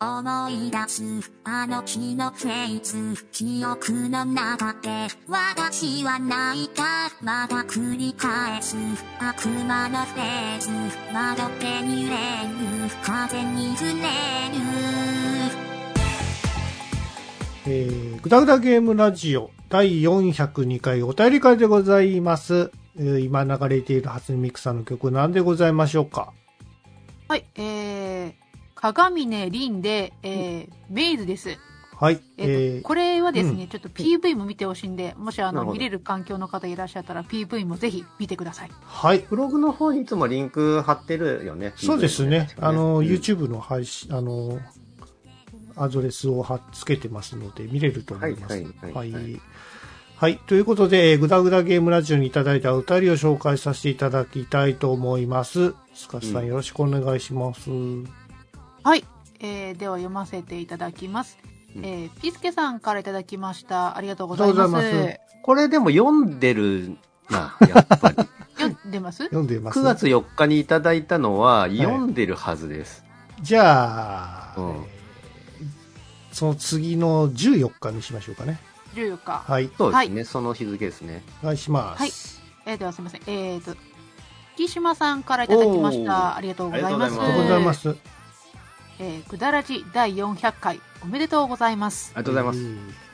思い出す。あの日のフェイズ記憶の中で私は泣いたまた繰り返す悪魔のフェーズ窓辺に揺れる。風にずれる。えー、ぐだぐだゲームラジオ第402回お便り会でございます。えー今流れている。初音ミクさんの曲なんでございましょうかはい、えー、鏡ねりんで、えー、メイズです。はい。えーと、これはですね、うんちょっと PV も見てほしいんで、もしあの、見れる環境の方いらっしゃったら PV もぜひ見てください。はい。ブログの方にいつもリンク貼ってるよね。そうですね。あの、うん YouTube の配信、あの、アドレスを貼っつけてますので、見れると思います。はいはいはいはいはい。ということで、えーぐだぐだゲームラジオにいただいたお便りを紹介させていただきたいと思います。スカスさん、うんよろしくお願いします。はい、えー、では読ませていただきます。うんえー、ピースケさんからいただきました。ありがとうございうます。ますこれでも読んでるな、やっぱり。読んでます？読んでます。9月4日にいただいたのは読んでるはずです。じゃあ、うんえーその次の14日にしましょうかね。14日。はい。そうですね、その日付ですね。お願いします。はいえー、ではすみません。えーと、木島さんからいただきました。ありがとうございます。ありがとうございます。えー、ぐだらじ第400回おめでとうございます。ありがとうございます。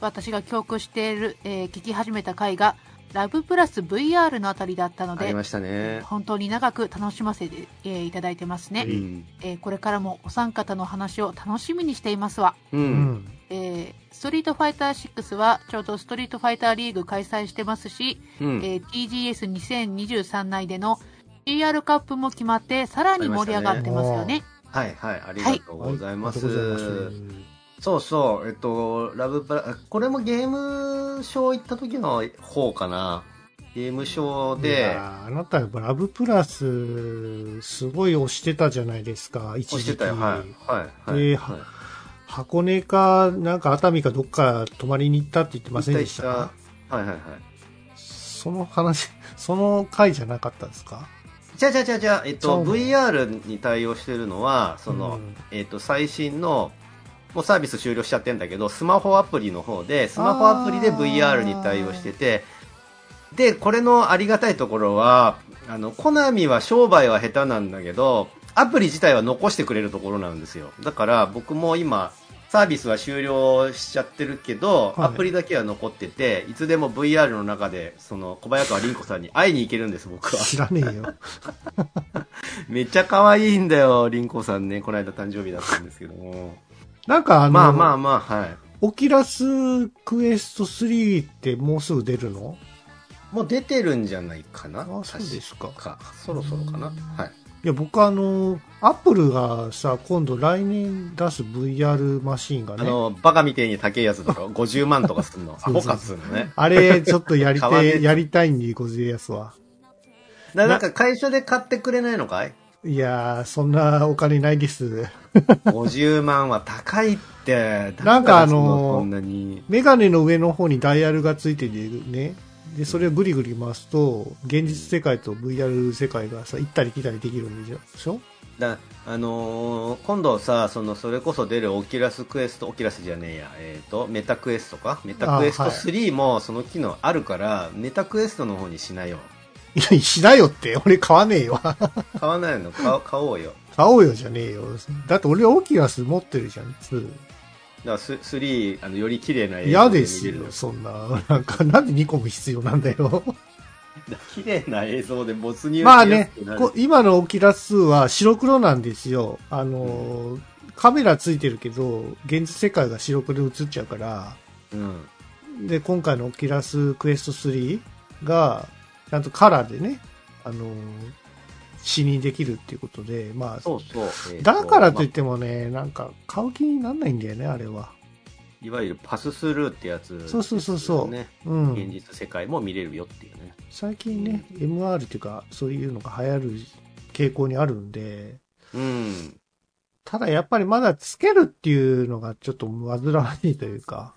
私が記憶している、えー聞き始めた回が、ラブプラス VR のあたりだったので、ありましたね。本当に長く楽しませて、えーいただいてますね、うん。えーこれからもお三方の話を楽しみにしていますわ。う。うんん。えーストリートファイター6はちょうどストリートファイターリーグ開催してますし、うん。えー TGS2023 内での PR カップも決まってさらに盛り上がってますよね。はいはい、ありがとうございます。そうそう、えっと、ラブプラ、これもゲームショー行った時の方かな。ゲームショーいで、あなた、ラブプラス、すごい推してたじゃないですか、一時期。押してたよ。はい。はい。はい。ではい箱根か、なんか熱海かどっか泊まりに行ったって言ってませんでした？行ったはいはいはい。その話、その回じゃなかったですか？じゃあじゃあじゃあじゃあ、えっと、VR に対応してるのは、その、うん。えっと、最新の、もうサービス終了しちゃってんだけど、スマホアプリの方で、スマホアプリで VR に対応してて、で、これのありがたいところは、あの、コナミは商売は下手なんだけど、アプリ自体は残してくれるところなんですよ。だから僕も今、サービスは終了しちゃってるけど、はいアプリだけは残ってて、いつでも VR の中で、その、小早川凛子さんに会いに行けるんです、僕は。知らねえよ。めっちゃ可愛いんだよ、凛子さんね。この間誕生日だったんですけども。なんかあの、まあまあまあ、はい。オキラスクエスト3ってもうすぐ出るの？もう出てるんじゃないかな。あそうですか。そろそろかな。はい。いや、僕あの、アップルがさ、今度来年出す VR マシンがね、あの、バカみてえに高いやつとか、50万とかすんの。アホかっつうのね。あれ、ちょっとやりて、やりたいんで、ごぜやすは。だなんか会社で買ってくれないのかい？いやー、そんなお金ないです。?50 万は高いって。なんかあの。メガネの上の方にダイヤルがついててね。で、それをグリグリ回すと、現実世界と VR 世界がさ、行ったり来たりできるんでしょ？だあのー今度さ、その、それこそ出るオキュラスクエスト、オキュラスじゃねえや、えっ、と、メタクエストか？メタクエストあはい3もその機能あるから、メタクエストの方にしなよ。いや、しなよって。俺買わねえよ。買わないの？買お買おうよ。買おうよじゃねえよ。だって俺オキュラス持ってるじゃん、2。だからス3、あの、より綺麗な映像嫌ですよそんな。なんか、なんで2個も必要なんだよ。綺麗な映像で没入まあね今のオキラスは白黒なんですよ。あのー、カメラついてるけど、現実世界が白黒で映っちゃうから、うん。で、今回のオキラスクエスト3が、ちゃんとカラーでね、あのー、視認できるっていうことで、まあ、そうそう。えーだからといっまてもね、なんか、買う気になんないんだよね、あれは。あいわゆるパススルーってやつ、そうそうそうそうね。うん。現実世界も見れるよっていうね。最近ね、MR っていうか、そういうのが流行る傾向にあるんで、うん。ただやっぱりまだつけるっていうのがちょっと煩わしいというか。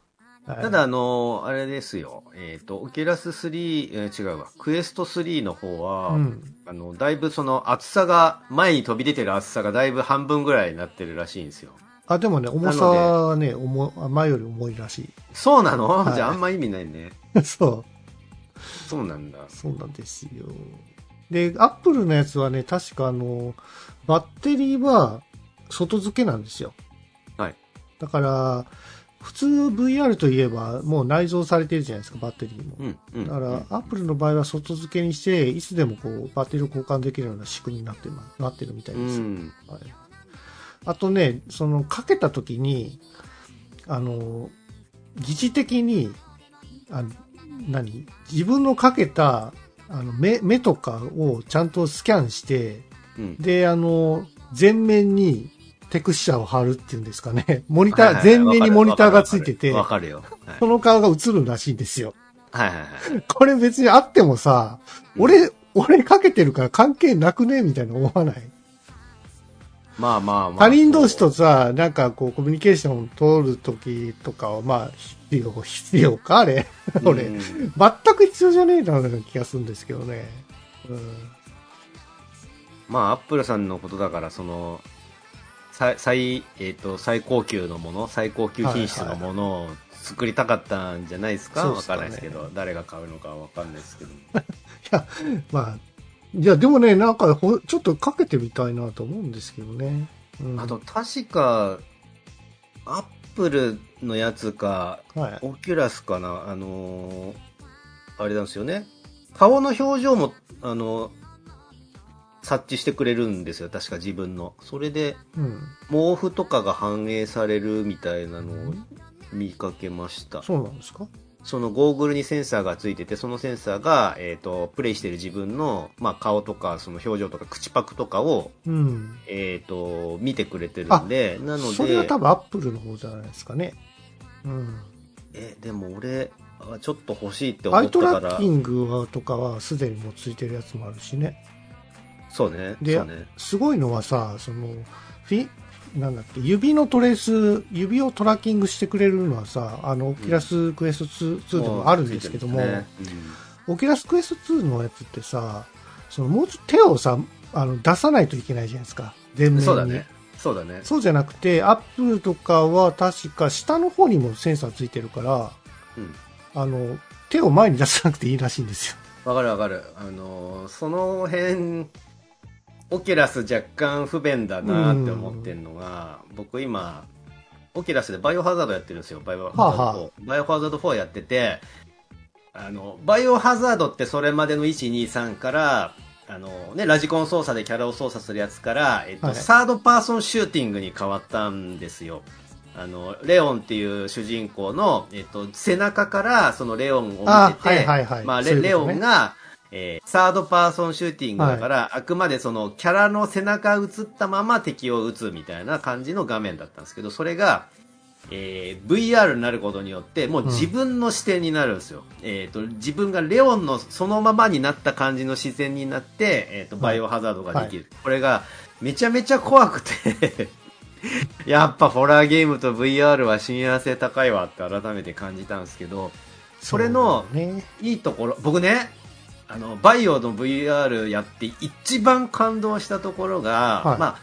はいただ、あのーあれですよ。えっ、と、オキュラス3、えー違うわ。クエスト3の方は、うん。あの、だいぶその厚さが、前に飛び出てる厚さがだいぶ半分ぐらいになってるらしいんですよ。あ、でもね、重さはね、重あ前より重いらしそうなの、はいじゃああんま意味ないね。い。そう。そうなんだ。そうなんですよ。で、アップルのやつはね、確かあの、バッテリーは外付けなんですよ。はい。だから、普通 VR といえばもう内蔵されてるじゃないですか、バッテリーも。うん、うん。だから、うんアップルの場合は外付けにして、いつでもこう、バッテリーを交換できるような仕組みになってまなってるみたいです。うん。はい、あとね、その、かけた時に、あの、疑似的に、あの何自分のかけた、あの、目、目とかをちゃんとスキャンして、うん。で、あの、全面にテクスチャを貼るっていうんですかね。モニター、はいはい全面にモニターがついてて、わかるよ。はいその顔が映るらしいんですよ。はいはいはい。これ別にあってもさ、俺、俺かけてるから関係なくねみたいな思わない？まあまあまあ。他人同士とさ、なんかこう、コミュニケーションを取るときとかは、まあ、必要、必要かあれ？うん、俺、うん全く必要じゃねえな、な気がするんですけどね。うん。まあ、アップルさんのことだから、その、最、最、えっ、と、最高級のもの、最高級品質のものを作りたかったんじゃないですか？わ、そうっすかねかんないですけど、誰が買うのかわかんないですけど。いや、まあ、いや、でもね、なんかほ、ちょっとかけてみたいなと思うんですけどね。うん、あと、確か、アップルのやつか、はい。オキュラスかな、あのーあれなんですよね。顔の表情も、あの察知してくれるんですよ、確か自分の。それで、うん。毛布とかが反映されるみたいなのを見かけました。そうなんですか？そのゴーグルにセンサーがついてて、そのセンサーが、えっ、と、プレイしてる自分の、まあ、顔とか、その表情とか、口パクとかを、うん。えっ、と、見てくれてるんで、なのでそれは多、分アップルの方じゃないですかね。うん。え、でも俺、あちょっと欲しいって思アイトったからラッキ、ングはとかはすでにもうついてるやつもあるしね。そうね、でね。すごいのはさ、その、フィ、なんだっけ、指のトレース、指をトラッキングしてくれるのはさ、あの、オキュラスクエスト 2, 2でもあるんですけども、ついてるんオキュラスクエスト2のやつってさ、そのもうちょっと手をさ、あの、出さないといけないじゃないですか。全うん面に。そうだね。そうだね。そうじゃなくて、アップルとかは確か下の方にもセンサーついてるから、うん。あの、手を前に出さなくていいらしいんですよ。わかるわかる。あのーその辺、オキュラス若干不便だなって思ってるのが、僕今、オキュラスでバイオハザードやってるんですよ。バイオハザード4。はあはバイオハザード4やってて、あの、バイオハザードってそれまでの1、2、3から、あのね、ラジコン操作でキャラを操作するやつから、えっと、はいサードパーソンシューティングに変わったんですよ。あの、レオンっていう主人公の、えっと、背中からそのレオンを見てて、あはいはいはいまあ、レオンが、えーサードパーソンシューティングだから、あくまでそのキャラの背中映ったまま敵を撃つみたいな感じの画面だったんですけど、それが、えー VR になることによって、もう自分の視点になるんですよ。えっ、と、自分がレオンのそのままになった感じの自然になって、えっ、と、バイオハザードができる。これが、めちゃめちゃ怖くて、やっぱホラーゲームと VR は親和性高いわって改めて感じたんですけど、それのいいところ、僕ね、あの、バイオの VR やって一番感動したところが、はいまあ、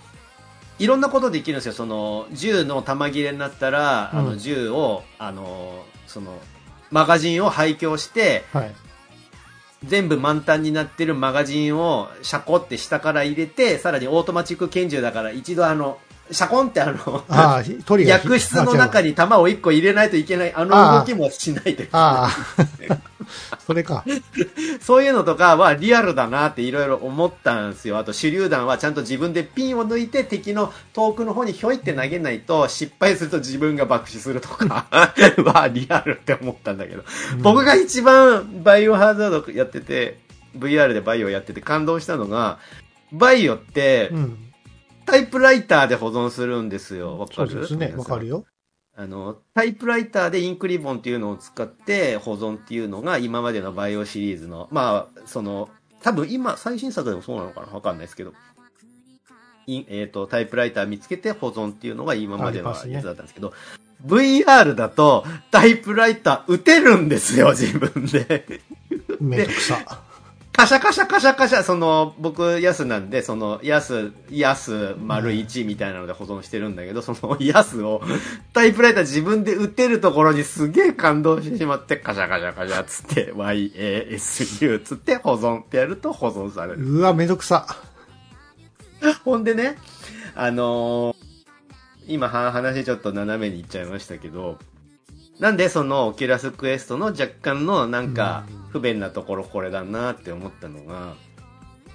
いろんなことできるんですよ。その、銃の弾切れになったら、あの、うん銃を、あの、その、マガジンを廃棄して、はい。全部満タンになってるマガジンをシャコって下から入れて、さらにオートマチック拳銃だから一度あの、シャコンってあの、あ。薬室の中に。に弾を1個入れないといけない、あの動きもしないというああ、それか。そういうのとかはリアルだなっていろいろ思ったんですよ。あと手榴弾はちゃんと自分でピンを抜いて敵の遠くの方にひょいって投げないと失敗すると自分が爆死するとか はリアルって思ったんだけど、僕が一番バイオハザードやってて、VR でバイオやってて感動したのが、バイオってうん。タイプライターで保存するんですよ。わかる？そうですね。わかるよ。あの、タイプライターでインクリボンっていうのを使って保存っていうのが今までのバイオシリーズの、まあ、その、多分今、最新作でもそうなのかな？わかんないですけど、えっ、と、タイプライター見つけて保存っていうのが今までのやつだったんですけど、VR だとタイプライター打てるんですよ、自分で。めんどくさ。カシャカシャカシャカシャ、その、僕、ヤスなんで、その、ヤス、ヤス丸1みたいなので保存してるんだけど、そのヤスをタイプライター自分で打てるところにすげえ感動してしまって、カシャカシャカシャつって、YASU つって保存ってやると保存される。うわ、めんどくさ。ほんでね、あのー今話ちょっと斜めに行っちゃいましたけど、なんでそのオキュラスクエストの若干のなんか不便なところこれだなって思ったのが、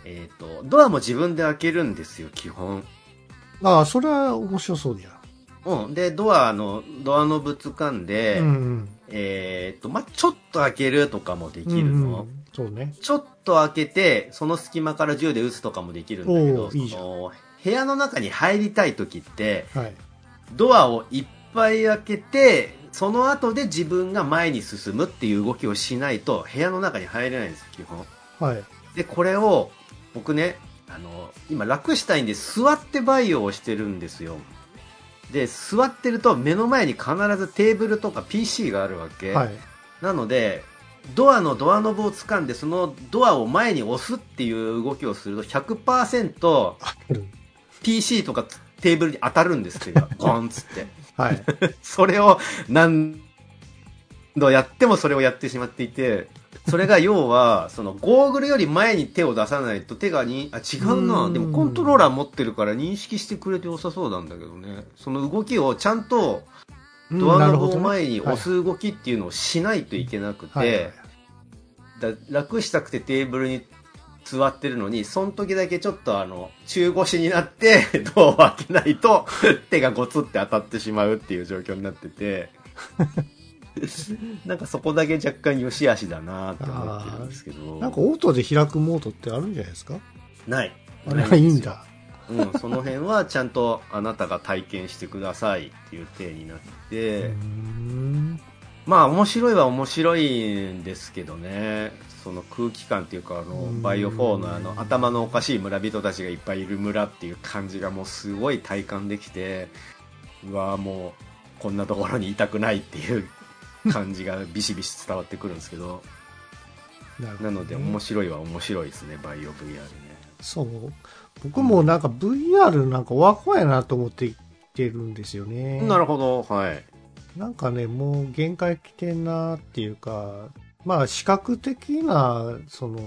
えっ、と、ドアも自分で開けるんですよ、基本。ああ、それは面白そうじゃん。うん。で、ドアの、ドアノブ掴んで、うんうん。えっ、と、まあ、ちょっと開けるとかもできるの。うんうんそうね。ちょっと開けて、その隙間から銃で撃つとかもできるんだけど、部屋の中に入りたい時って、はい。ドアをいっぱい開けて、その後で自分が前に進むっていう動きをしないと、部屋の中に入れないんです、基本。はい。で、これを、僕ね、あの、今楽したいんで座ってバイオをしてるんですよ。で、座ってると目の前に必ずテーブルとか PC があるわけ。はい。なので、ドアのドアノブを掴んで、そのドアを前に押すっていう動きをすると100%ある PC とかテーブルに当たるんですけど、ゴンっつって。はい。それを何度やってもそれをやってしまっていて、それが要は、そのゴーグルより前に手を出さないと手がに、あ、違ううな。んでもコントローラー持ってるから認識してくれて良さそうなんだけどね。その動きをちゃんとドアノブを前に押す動きっていうのをしないといけなくて、楽したくてテーブルに座ってるのに、その時だけちょっとあの、中腰になって、ドアを開けないと、手がゴツって当たってしまうっていう状況になってて、なんかそこだけ若干良し悪しだなって思ってるんですけど。なんかオートで開くモードってあるんじゃないですか？ない。あれはいいんだ。うん、その辺はちゃんとあなたが体験してくださいっていう体になって。まあ面白いは面白いんですけどねその空気感っていうかあのうんバイオ4のあの頭のおかしい村人たちがいっぱいいる村っていう感じがもうすごい体感できてうわもうこんなところにいたくないっていう感じがビシビシ伝わってくるんですけどなねなので面白いは面白いですねバイオ VR ねそう。僕もなんか VR なんかワコやなと思って言ってるんですよね。なるほどはいなんかね、もう限界来てんなっていうか、まあ視覚的な、その、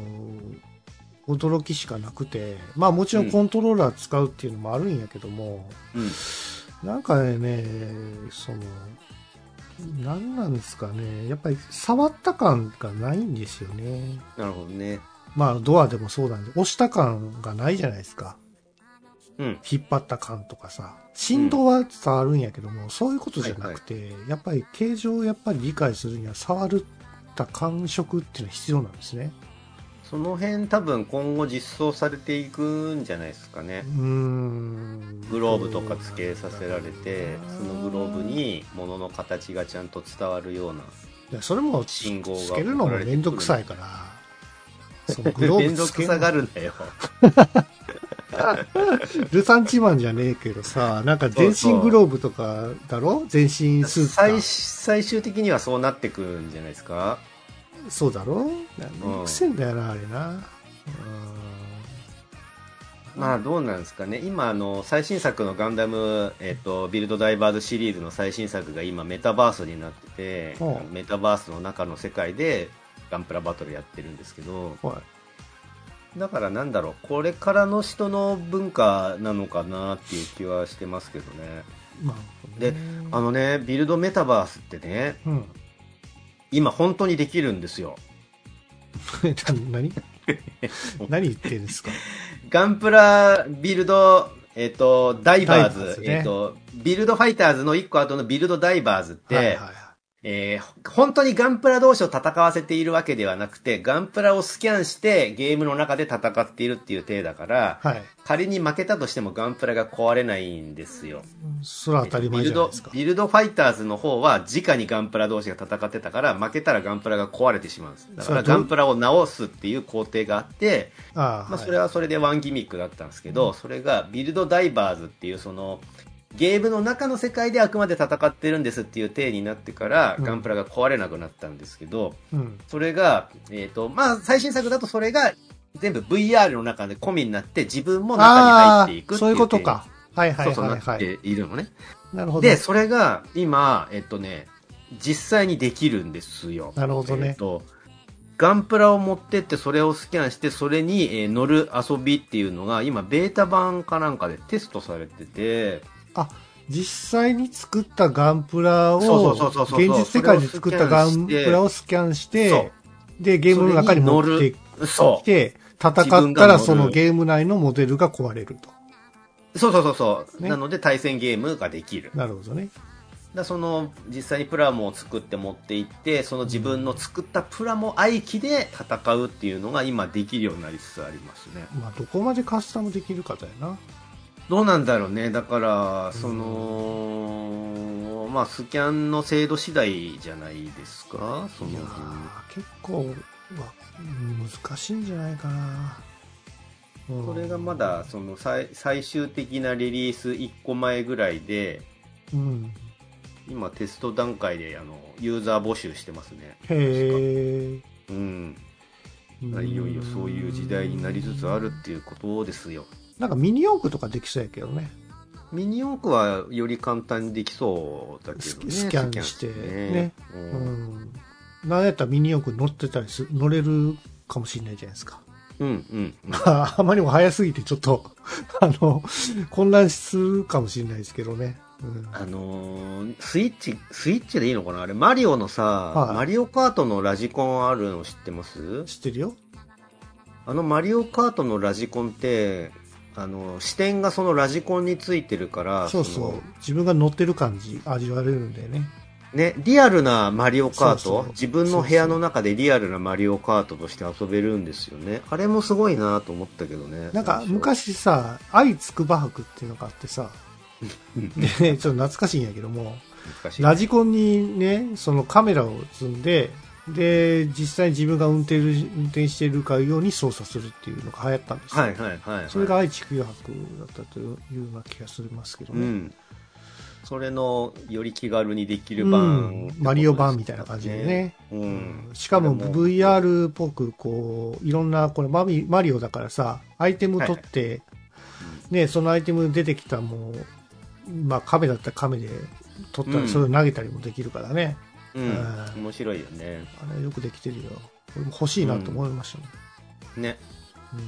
驚きしかなくて、まあもちろんコントローラー使うっていうのもあるんやけども、うん。なんかね、その、なんなんですかね、やっぱり触った感がないんですよね。なるほどね。まあドアでもそうなんで、押した感がないじゃないですか。うん。引っ張った感とかさ、振動は伝わるんやけども、そういうことじゃなくて、やっぱり形状をやっぱり理解するには触るった感触っていうのは必要なんですね。その辺多分今後実装されていくんじゃないですかねうーん。グローブとか付けさせられてそのグローブに物の形がちゃんと伝わるようないや、それもつ信号がつけるのもめんどくさいから、そのグロ面ーブつけ倒 くさがるんだよルサンチマンじゃねえけどさ、なんか全身グローブとかだろ？全身スーツか？最最終的にはそうなってくるんじゃないですか？そうだろ？めんどくせえんだよな、あれな。うん。まあどうなんですかね。今あの最新作のガンダム、えっとビルドダイバーズシリーズの最新作が今メタバースになっててメタバースの中の世界でガンプラバトルやってるんですけどはいだからなんだろうこれからの人の文化なのかなっていう気はしてますけどね。まあ、であのねビルドメタバースってねうん。今本当にできるんですよ。何？何言ってるんですか？ガンプラビルド、えっ、と、ダイバーズ、ダイバーズね。えっ、と、ビルドファイターズの1個後のビルドダイバーズって、はいはいはいえー本当にガンプラ同士を戦わせているわけではなくて、ガンプラをスキャンしてゲームの中で戦っているっていう体だから、はい。仮に負けたとしてもガンプラが壊れないんですよ。それは当たり前ビルドじゃないですか。ビルドファイターズの方は直にガンプラ同士が戦ってたから負けたらガンプラが壊れてしまうんですだからガンプラを直すっていう工程があって、ああ、まあ、はいそれはそれでワンギミックだったんですけど、それがビルドダイバーズっていうそのゲームの中の世界であくまで戦ってるんですっていう体になってから、うんガンプラが壊れなくなったんですけど、うん。それが、えっ、と、まあ、最新作だとそれが全部 VR の中で込みになって自分も中に入あっていくっていうあ、そういうことか。はいはいそうそうなっはいはい。ているのね。なるほど。で、それが今、えっとね、実際にできるんですよ。なるほどねえっと、ガンプラを持ってってそれをスキャンしてそれに、えー乗る遊びっていうのが今ベータ版かなんかでテストされてて、あ、実際に作ったガンプラを、現実世界で作ったガンプラをスキャンして、で、ゲームの中に持ってそきて、戦ったらそのゲーム内のモデルが壊れると。う。そうそうそうそう、ねなので対戦ゲームができる。なるほどね。だその実際にプラモを作って持っていってその自分の作ったプラモ愛機で戦うっていうのが今できるようになりつつありますねまあ、どこまでカスタムできるかだよな。どうなんだろうね。だからそのまあスキャンの精度次第じゃないですか？そのいやー結構は難しいんじゃないかな。うん。これがまだその最最終的なリリース1個前ぐらいでうん。今テスト段階であのユーザー募集してますね。へえ。うん。いよいよそういう時代になりつつあるっていうことですよなんかミニ四駆とかできそうやけどね。ミニ四駆はより簡単にできそうだけどね。ススキャンしてね。ううん。ん。なんやったらミニ四駆乗ってたりす乗れるかもしれないじゃないですか。うんうんうん。あ あまりにも早すぎてちょっと、あの、混乱するかもしれないですけどね。うん、あのースイッチスイッチでいいのかな？あれマリオのさ、はい。マリオカートのラジコンあるの知ってます？知ってるよ。あのマリオカートのラジコンってあの視点がそのラジコンについてるからそうそう。の。自分が乗ってる感じ、味わえるんだよね。ね、リアルなマリオカート自分の部屋の中でリアルなマリオカートとして遊べるんですよね。あれもすごいなと思ったけどねなんか昔さ、愛つくば博っていうのがあってさ、でね、ちょっと懐かしいんやけども、ラジコンにね、そのカメラを積んで、で、実際に自分が運転る運転しているかように操作するっていうのが流行ったんです。よ。はいはいはい、はい、それが愛知九博だったというような気がしますけどね。うん。それのより気軽にできるう版、ん、マリオ版みたいな感じでね。うん。しかも VR っぽく、こう、いろんな、これマミマリオだからさ、アイテム取って、ね、そのアイテム出てきたもう、まあ、亀だったら亀で取ったり、うん。それを投げたりもできるからね。うんうん。面白いよね。あれよくできてるよ。俺も欲しいなと思いましたね。ね。うん。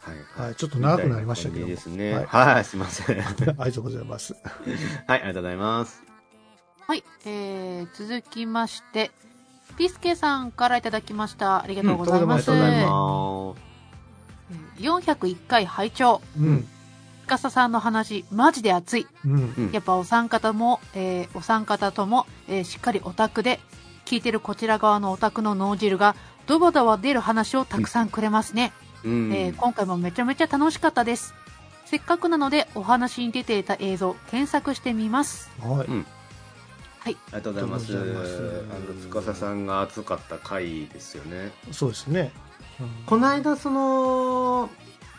はいはい。ちょっと長くなりましたけどみいな感じですね。はい。はい、すいません。は いありがとうございます。ありがとうございます。はい、えー、続きまして、ピスケさんからいただきました。ありがとうございます。うんありがとうございます。401回拝聴。うん。司さんの話、マジで熱い。うん。うんやっぱお三方も、えーお三方とも、えーしっかりオタクで、聞いてるこちら側のオタクの脳汁が、ドバドバ出る話をたくさんくれますね。うんえー今回もめちゃめちゃ楽しかったです。せっかくなので、お話に出ていた映像、検索してみます。はい。うんありがとうございますありがとうございますあの司さんが熱かった回ですよねそうですね。うんこの間その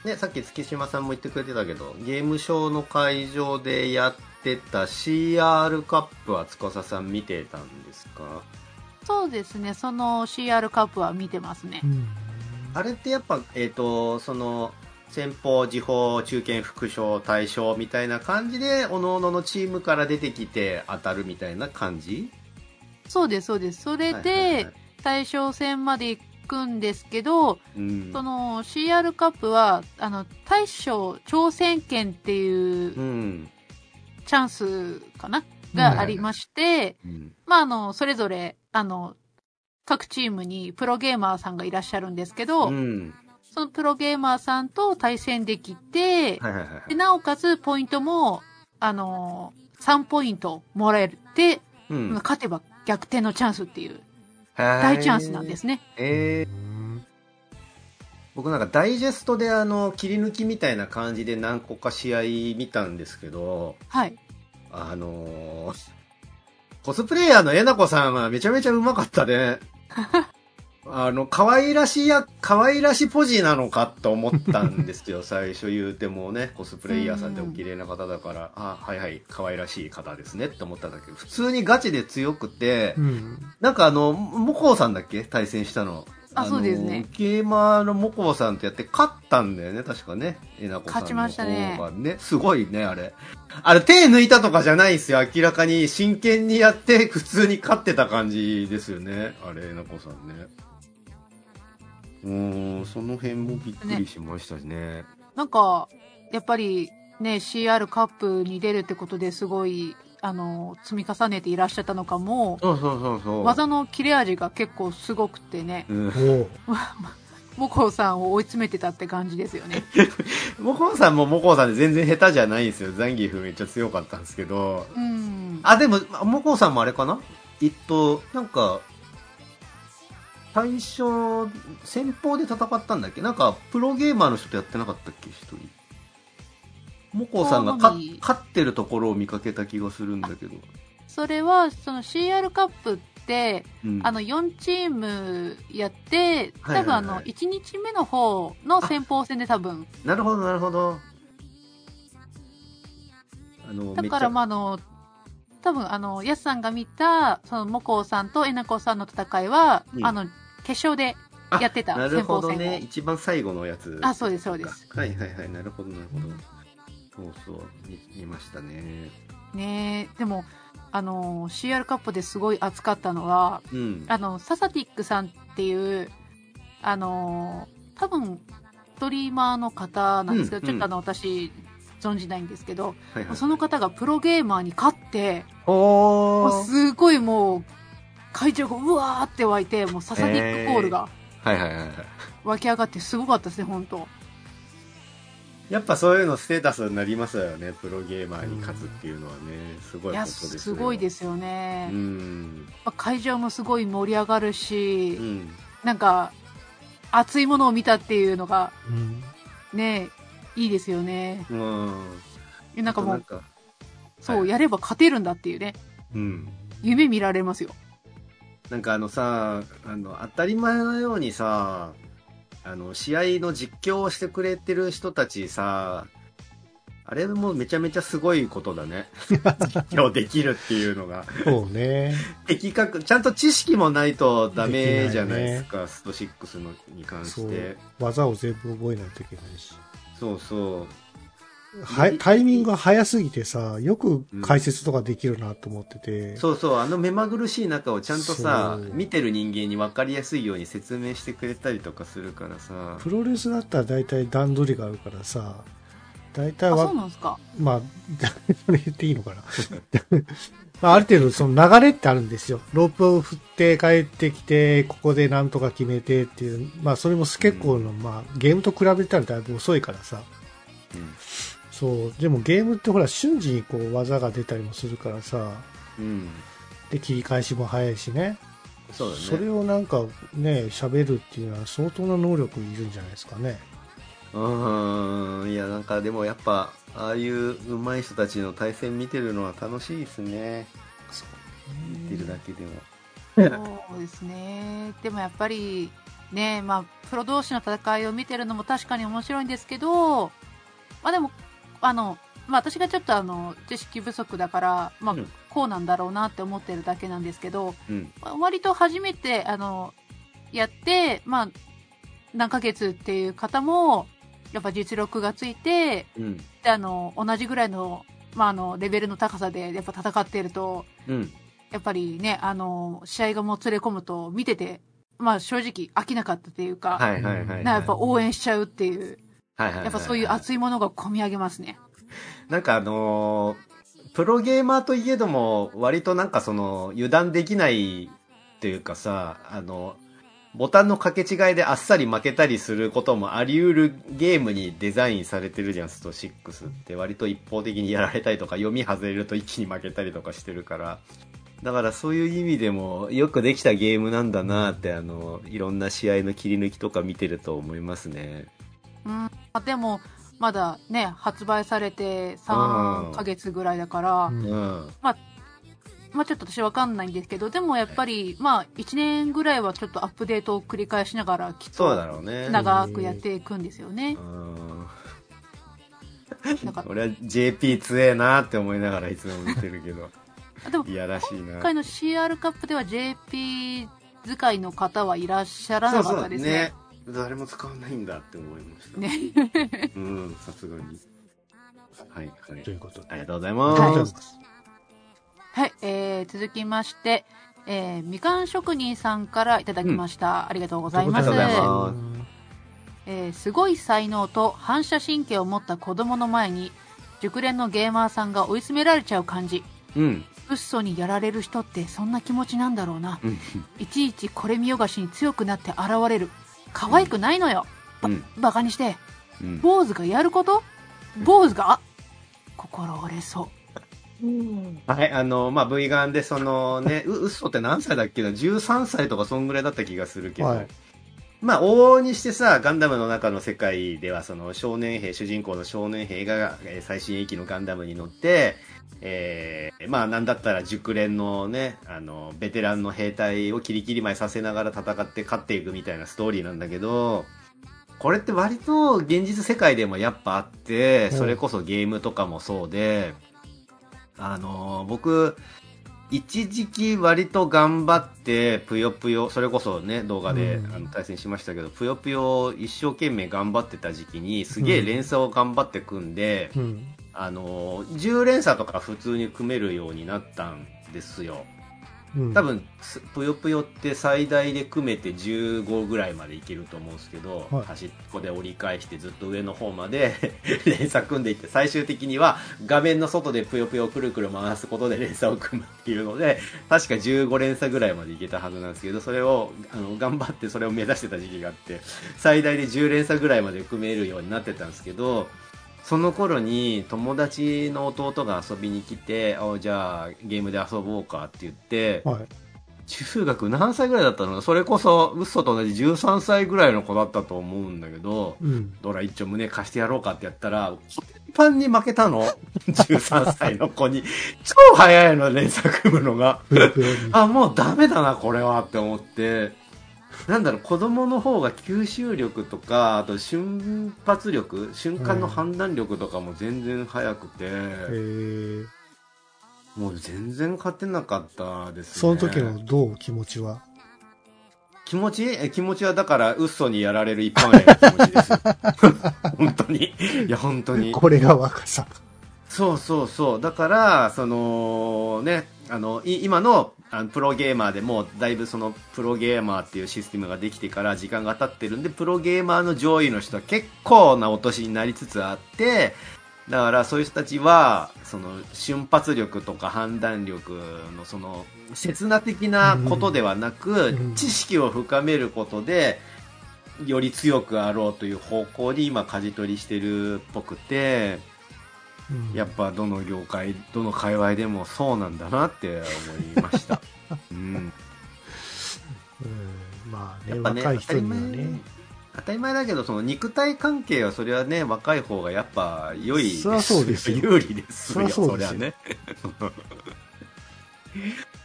ねさっき月島さんも言ってくれてたけどゲームショーの会場でやってた CR カップは司さん見てたんですか？そうですね、その CR カップは見てますねう。ん。あれってやっぱえっ、とその先方時報中堅副将大将みたいな感じで各々のチームから出てきて当たるみたいな感じ？そうです、そうです。それはいはいはでい、対象戦まで行くんですけど、うん。その CR カップは、あの、大将挑戦権っていううん。チャンスかな？がありまして、うん。まあ、あの、それぞれ、あの、各チームにプロゲーマーさんがいらっしゃるんですけど、うん。そのプロゲーマーさんと対戦できて、はいはいはいはい。でなおかつポイントも、あの3ポイントもらえて、うん。勝てば逆転のチャンスっていう大チャンスなんですね。えー僕なんかダイジェストであの切り抜きみたいな感じで何個か試合見たんですけどはい。あのーコスプレイヤーのえなこさんはめちゃめちゃうまかったね あの、可愛らしいや、可愛らしいポジなのかと思ったんですよ、最初言うてもね、コスプレイヤーさんでお綺麗な方だから、あ、はいはい、可愛らしい方ですねって思ったんだけど、普通にガチで強くて、うん。なんかあの、モコウさんだっけ？対戦したの。あのそうですね。ゲーマーのモコウさんとやって勝ったんだよね、確かね。えなこさんの勝ちましたね。すごいね、あれ。あれ、手抜いたとかじゃないですよ。明らかに真剣にやって、普通に勝ってた感じですよね。あれ、えなこさんね。うーん、その辺もびっくりしましたしね。なんか、やっぱりね、CR カップに出るってことですごい、あの、積み重ねていらっしゃったのかも、そうそうそうそう。技の切れ味が結構すごくてね、うん。モコさんを追い詰めてたって感じですよね。モコウさんもモコウさんで全然下手じゃないんですよ。ザンギーフめっちゃ強かったんですけど。うん。あ、でも、モコウさんもあれかな？えっと、なんか、最初、先方で戦ったんだっけ？なんか、プロゲーマーの人とやってなかったっけ？一人。モコウさんが勝ってるところを見かけた気がするんだけど。それは、その CR カップって、うん。あの、4チームやって、多分あの、1日目の方の先鋒戦で多分、なるほど、なるほど。あの、だから、まあ、あの、多分あの、ヤスさんが見た、その、モコさんとエナコさんの戦いは、うん。あの、決勝であやってたなるほどね。一番最後のやつ。あそうですそうです。はいはいはい、なるほど、なるほど。そうそう、見見ましたね。ねえでも、あの、CR カップですごい熱かったのは、うん。あの、ササティックさんっていう、あの、多分、ストリーマーの方なんですけど、うんちょっとあの、私、存じないんですけど、はいはい、その方がプロゲーマーに勝って、すごいもう、会場がうわーって湧いて、もうササティックコールがはいはいはいはい。湧き上がってすごかったですね、本当やっぱそういうのステータスになりますよね、プロゲーマーに勝つっていうのはね、すごいことですよ。すごいですよね。うん。まあ会場もすごい盛り上がるし、うん。なんか、熱いものを見たっていうのが、うん。ね、いいですよね。うん。なんかもう、か、そう、はいやれば勝てるんだっていうね、うん。夢見られますよ。なんかあのさ、あの、当たり前のようにさ、あの、試合の実況をしてくれてる人たちさ、あれもめちゃめちゃすごいことだね。実況できるっていうのが。そうね。的確、ちゃんと知識もないとダメじゃないですか、スト6のに関そしてう。。技を全部覚えないといけないし。そうそう。はタイミングが早すぎてさ、よく解説とかできるなと思ってて。そうそう、あの目まぐるしい中をちゃんとさ見てる人間に分かりやすいように説明してくれたりとかするからさ。プロレスだったら大体段取りがあるからさ、大体あ、わそうなんですか。まあ、それ言っていいのかな。まあ、ある程度その流れってあるんですよ。ロープを振って帰ってきて、ここでなんとか決めてっていう。まあ、それも結構の、まあ、ゲームと比べたらだいぶ遅いからさ。うんそう。でもゲームってほら、瞬時にこう技が出たりもするからさ。うん。で、切り返しも早いしね。そうだね。それをなんかね、喋るっていうのは相当な能力いるんじゃないですかね。うーん、いや、なんかでもやっぱ、ああいう上手い人たちの対戦見てるのは楽しいですね。見てるだけでも。そうですね。でもやっぱり、ね、まあ、プロ同士の戦いを見てるのも確かに面白いんですけど、まあでも、あの、まあ私がちょっとあの、知識不足だから、まあうん、こうなんだろうなって思ってるだけなんですけど、うん。まあ割と初めて、あの、やって、まあ、何ヶ月っていう方も、やっぱ実力がついて、うん。で、あの、同じぐらいの、まあ、あの、レベルの高さで、やっぱ戦っていると、うん。やっぱりね、あの、試合がもつれ込むと、見てて、まあ正直飽きなかったっていうか、はいはいはいはい。なやっぱ応援しちゃうっていう、はいはいやっぱそういう熱いものが込み上げますね。なんかあのープロゲーマーといえども、割となんかその、油断できないっていうかさ、あの、ボタンの掛け違いであっさり負けたりすることもあり得るゲームにデザインされてるじゃん、スト6って。割と一方的にやられたりとか、読み外れると一気に負けたりとかしてるから。だからそういう意味でも、よくできたゲームなんだなって、あの、いろんな試合の切り抜きとか見てると思いますね。うん。まあでも、まだね、発売されて3ヶ月ぐらいだから、うんうん。まあちょっと私わかんないんですけど、でもやっぱり、まあ1年ぐらいはちょっとアップデートを繰り返しながら、きっと。長くやっていくんですよねう。んなんか俺は JP 強えなって思いながらいつも見てるけど、あでもいやらしいな。今回の CR カップでは JP 使いの方はいらっしゃらなかったですね。誰も使わないんだって思いました。ね。うん、さすがに。はい、はいと。いうことで。ありがとうございます。はい、えー、続きまして、えー、みかん職人さんからいただきました。ありがとうございます。ありがとうございますえーすごい才能と反射神経を持った子供の前に、熟練のゲーマーさんが追い詰められちゃう感じ。うん。フッ素にやられる人ってそんな気持ちなんだろうな。うん。いちいちこれ見よがしに強くなって現れる。可愛くないのよ。うん。バカにして。うん。坊主がやること？坊主が、あ心折れそう。はい、あの、まあ、V ガンで、そのね、う、嘘って何歳だっけな ?13 歳とかそんぐらいだった気がするけど、はいまあ、往々にしてさ、ガンダムの中の世界では、その少年兵、主人公の少年兵が、えー最新鋭機のガンダムに乗って、えーまあ、なんだったら熟練のね、あの、ベテランの兵隊をキリキリ前させながら戦って勝っていくみたいなストーリーなんだけど、これって割と現実世界でもやっぱあって、うん。それこそゲームとかもそうで、あの僕、一時期割と頑張って、ぷよぷよ、それこそね、動画で、うん。あの対戦しましたけど、ぷよぷよを一生懸命頑張ってた時期に、すげえ連鎖を頑張って組んで、うん。あの10連鎖とか普通に組めるようになったんですよ。うん。多分、すぷよぷよって最大で組めて15ぐらいまでいけると思うんですけど、はい端っこで折り返してずっと上の方まで 連鎖組んでいって、最終的には画面の外でぷよぷよをくるくる回すことで連鎖を組むっていうので、確か15連鎖ぐらいまでいけたはずなんですけど、それを、あの、頑張ってそれを目指してた時期があって、最大で10連鎖ぐらいまで組めるようになってたんですけど、その頃に友達の弟が遊びに来て、あじゃあゲームで遊ぼうかって言って、はい。中学何歳ぐらいだったの？それこそ、嘘と同じ13歳ぐらいの子だったと思うんだけど、うん。ドラ一丁胸貸してやろうかってやったら、パンに負けたの ?13 歳の子に。超早いの、連鎖組むのが。あ、もうダメだな、これはって思って。なんだろう、子供の方が吸収力とか、あと瞬発力、瞬間の判断力とかも全然速くて、へーもう全然勝てなかったですね。その時のどう気持ちは？気持ち？え気持ちはだから、嘘にやられる一般例の気持ちですよ。本当に。いや、本当に。これが若さ。そうそうそう。だから、その、ね、あの、い今のあのプロゲーマーでも、だいぶその、プロゲーマーっていうシステムができてから時間が経ってるんで、プロゲーマーの上位の人は結構なお年になりつつあって、だからそういう人たちは、その、瞬発力とか判断力のその、刹那的なことではなく、うん。知識を深めることで、より強くあろうという方向に今舵取りしてるっぽくて、うんやっぱどの業界、どの界隈でもそうなんだなって思いました。うん。うんまあね、やっぱね、若い人当たり前にはね。当たり前だけど、その肉体関係はそれはね、若い方がやっぱ良いそそうですよ有利ですよ、そりゃね。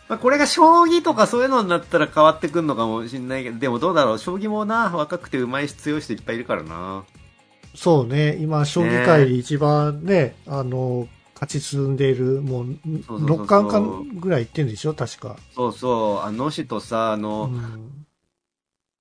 まあこれが将棋とかそういうのになったら変わってくるのかもしれないけど、でもどうだろう、将棋もな、若くて上手いし強い人いっぱいいるからな。そうね、今、将棋界で一番ね、あの、勝ち進んでいる、もう、そうそうそう。6巻かぐらいいってんでしょ？確か。そうそう、あの人さ、あの、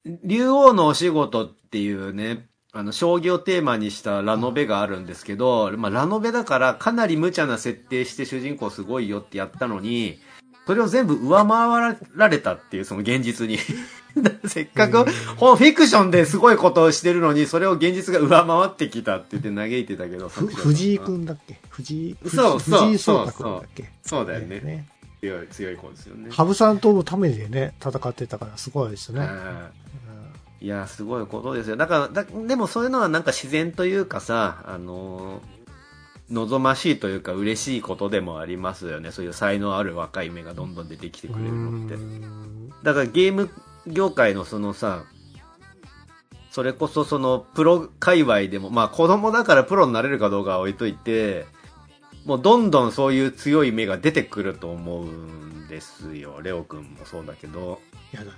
うん。竜王のお仕事っていうね、あの、将棋をテーマにしたラノベがあるんですけど、まあ、ラノベだからかなり無茶な設定して主人公すごいよってやったのに、それを全部上回られたっていう、その現実に。せっかく、ほフィクションですごいことをしてるのに、それを現実が上回ってきたって言って嘆いてたけど、ふ藤井くんだっけ？藤井、そうそう藤井聡太くんだっけ？そうだよね。ね。強い、強い子ですよね。羽生さんとのためでね、戦ってたからすごいですね。はいいや、すごいことですよ。だから、だでもそういうのはなんか自然というかさ、あのー望ましいというか嬉しいことでもありますよね。そういう才能ある若い芽がどんどん出てきてくれるのってう。んだからゲーム業界のそのさ、それこそそのプロ界隈でも、まあ子供だからプロになれるかどうかは置いといて、もうどんどんそういう強い目が出てくると思うんですよ。レオくんもそうだけど。やだね。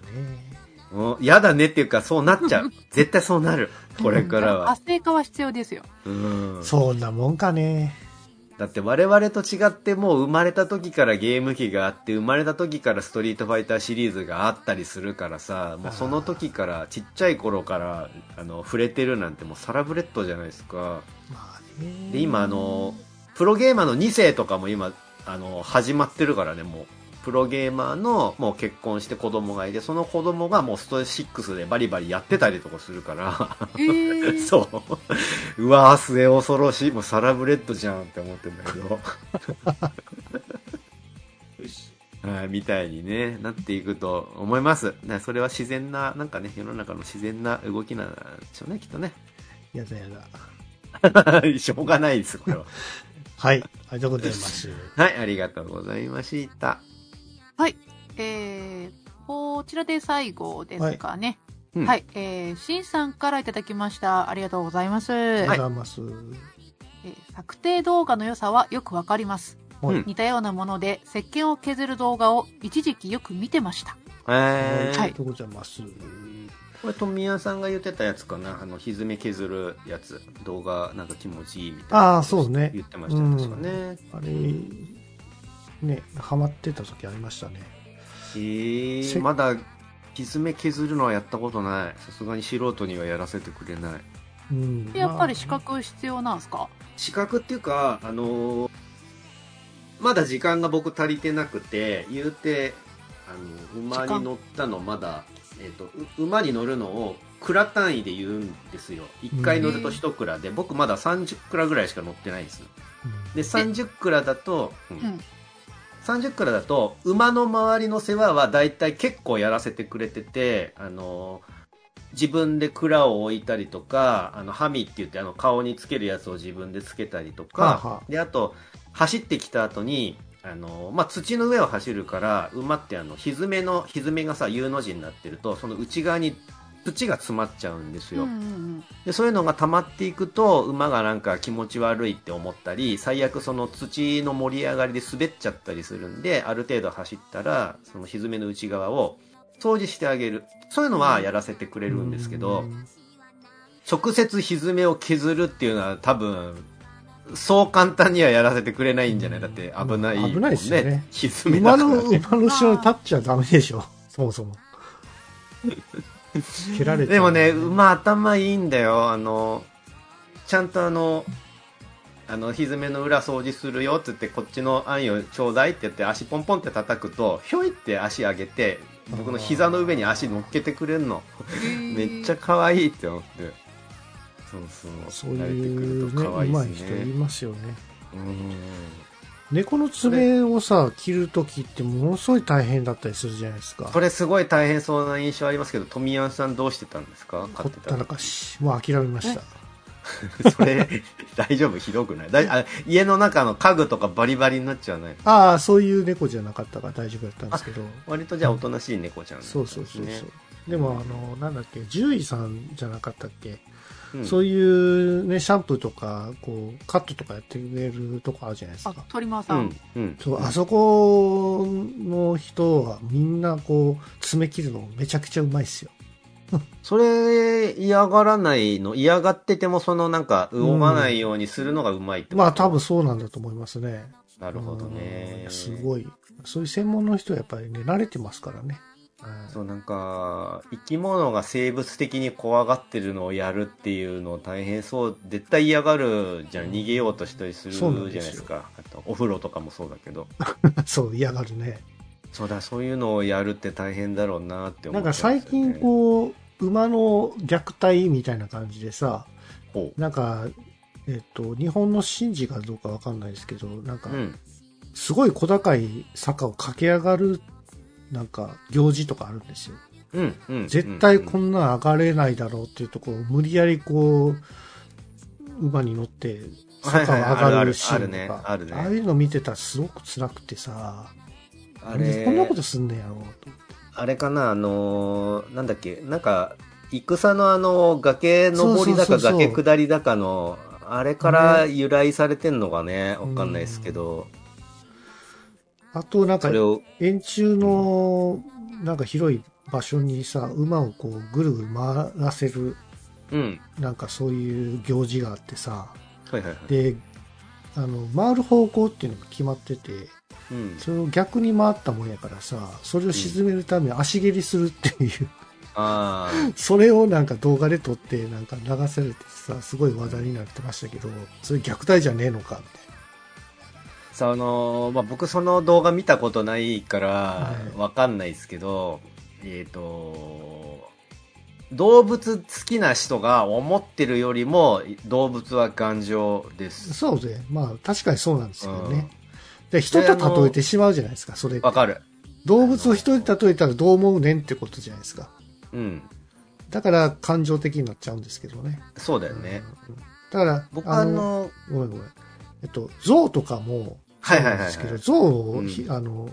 うん嫌だねっていうか、そうなっちゃう。絶対そうなる。これからは。活性化は必要ですよ。うん。そんなもんかね。だって我々と違ってもう生まれた時からゲーム機があって、生まれた時からストリートファイターシリーズがあったりするからさ、もうその時から、ちっちゃい頃から、あの、触れてるなんてもうサラブレッドじゃないですか。まあね。で、今あの、プロゲーマーの2世とかも今、あの、始まってるからね、もう。プロゲーマーの、もう結婚して子供がいて、その子供がもうスト6でバリバリやってたりとかするから、えー、そう。うわー、末恐ろしい。もうサラブレッドじゃんって思ってんだけど。はい、みたいにね、なっていくと思います。ね、それは自然な、なんかね、世の中の自然な動きなんでしょうね、きっとね。やだやだ。しょうがないです、これは。はい。ありがとうございます。はい、ありがとうございました。はい。えー、こちらで最後ですかね。うんはい。えー、しんさんからいただきました。ありがとうございます。ありがとうございます。えー策定動画の良さはよくわかります。はいうん似たようなもので、石鹸を削る動画を一時期よく見てました。えー、はいありがとうございます。これ、富谷さんが言ってたやつかな？あの、ひずめ削るやつ。動画、なんか気持ちいいみたいな。ああ、そうね。言ってましたね、確かね。あれ、ね、ハマってた時ありましたね。えせー、まだ、ひずめ削るのはやったことない。さすがに素人にはやらせてくれない。うん。やっぱりま資格必要なんですか？資格っていうか、あのーまだ時間が僕足りてなくて、言うて、あの、馬に乗ったのまだ、えっ、と、う馬に乗るのを、蔵単位で言うんですよ。1回乗ると1蔵で、僕まだ30蔵ぐらいしか乗ってないです。あで、30蔵だと、うんうん。30蔵だと、馬の周りの世話は大体結構やらせてくれてて、あの、自分で蔵を置いたりとか、あの、ハミって言ってあの、顔につけるやつを自分でつけたりとか、はあはあで、あと、走ってきた後に、あの、まあ、土の上を走るから、馬ってあの、ひずめの、ひずめがさ、U の字になってると、その内側に土が詰まっちゃうんですよ。うんうんうん。でそういうのが溜まっていくと馬がなんか気持ち悪いって思ったり最悪その土の盛り上がりで滑っちゃったりするんである程度走ったらその蹄の内側を掃除してあげるそういうのはやらせてくれるんですけど、うん直接蹄を削るっていうのは多分そう簡単にはやらせてくれないんじゃない？だって危ないね危ないですよね蹄だから馬の、ね馬の後ろに立っちゃダメでしょ。そもそも。蹴られて。でもね、馬頭いいんだよ。あの、ちゃんとあの、あの、ひずめの裏掃除するよって言って、こっちのあんよちょうだいって言って、足ポンポンって叩くと、ひょいって足上げて、僕の膝の上に足乗っけてくれんの。めっちゃ可愛いって思って。そうそう。そう慣れていうね、くると可愛い上です手い人いね。ますよね。うん。猫の爪をさ、切るときってものすごい大変だったりするじゃないですか。これすごい大変そうな印象ありますけど、富山さんどうしてたんですか？飼ほったったらかし。もう諦めました。それ、大丈夫？ひどくない？だいあ家の中の家具とかバリバリになっちゃわないああ、そういう猫じゃなかったから大丈夫だったんですけど。割とじゃあおとなしい猫ちゃんね、そうそうそうそう。でも、あの、なんだっけ、獣医さんじゃなかったっけ、うんそういうね、シャンプーとか、こう、カットとかやってくれるとこあるじゃないですあか。、鳥間さ。うんん、うん。そう、あそこの人はみんなこう、爪切るのめちゃくちゃうまいっすよ。それ、嫌がらないの嫌がってても、そのなんか、動かないようにするのがうまいってこと、まあ多分そうなんだと思いますね。なるほどうんいねや。すごい。そういう専門の人はやっぱりね、慣れてますからね。うんそう、なんか、生き物が生物的に怖がってるのをやるっていうの大変そう。絶対嫌がるじゃん。逃げようとしたりするじゃないですか。あと、お風呂とかもそうだけど。そう、嫌がるね。そうだ、そういうのをやるって大変だろうなって思っちゃうんですよね最近こう、馬の虐待みたいな感じでさ、ほなんか、えっと、日本の神事かどうかわかんないですけど、なんかう。う、ん。すごい小高い坂を駆け上がる、なんか、行事とかあるんですよ。うん、うん。絶対こうんんなん上がれないだろうっていうところを無理やりこう、馬に乗って坂を上がるシーンとか、あるねああいうの見てたらすごく辛くてさ、あなんでこんなことれ、すんねやろうと。あれかな、あのーなんだっけ、なんか、戦のあの、崖登りだか崖下りだかの、あれから由来されてんのがね、わかんないですけど、あと、なんか円柱の、なんか広い場所にさ、馬をこう、ぐるぐる回らせる、うん。なんかそういう行事があってさ、はいはいはい。で、あの、回る方向っていうのが決まってて、うん。それを逆に回ったもんやからさ、それを沈めるために足蹴りするっていう、ああ。それをなんか動画で撮って、なんか流されてさ、すごい話題になってましたけど、それ虐待じゃねえのか、みたいさあのまあ、僕その動画見たことないからはいわかんないですけど、えっ、と、動物好きな人が思ってるよりも動物は頑丈でな。す。そうで、まあ確かにそうなんですけどうんね。で人と例えてしまうじゃないですか、それわかる。動物を人に例えたらどう思うねんってことじゃないですか。うん。だから感情的になっちゃうんですけどね。そうだよね。うんだから、僕はあの、ごめんごめん。えっと、象とかも、はいはいはいはいですけど、象をあの、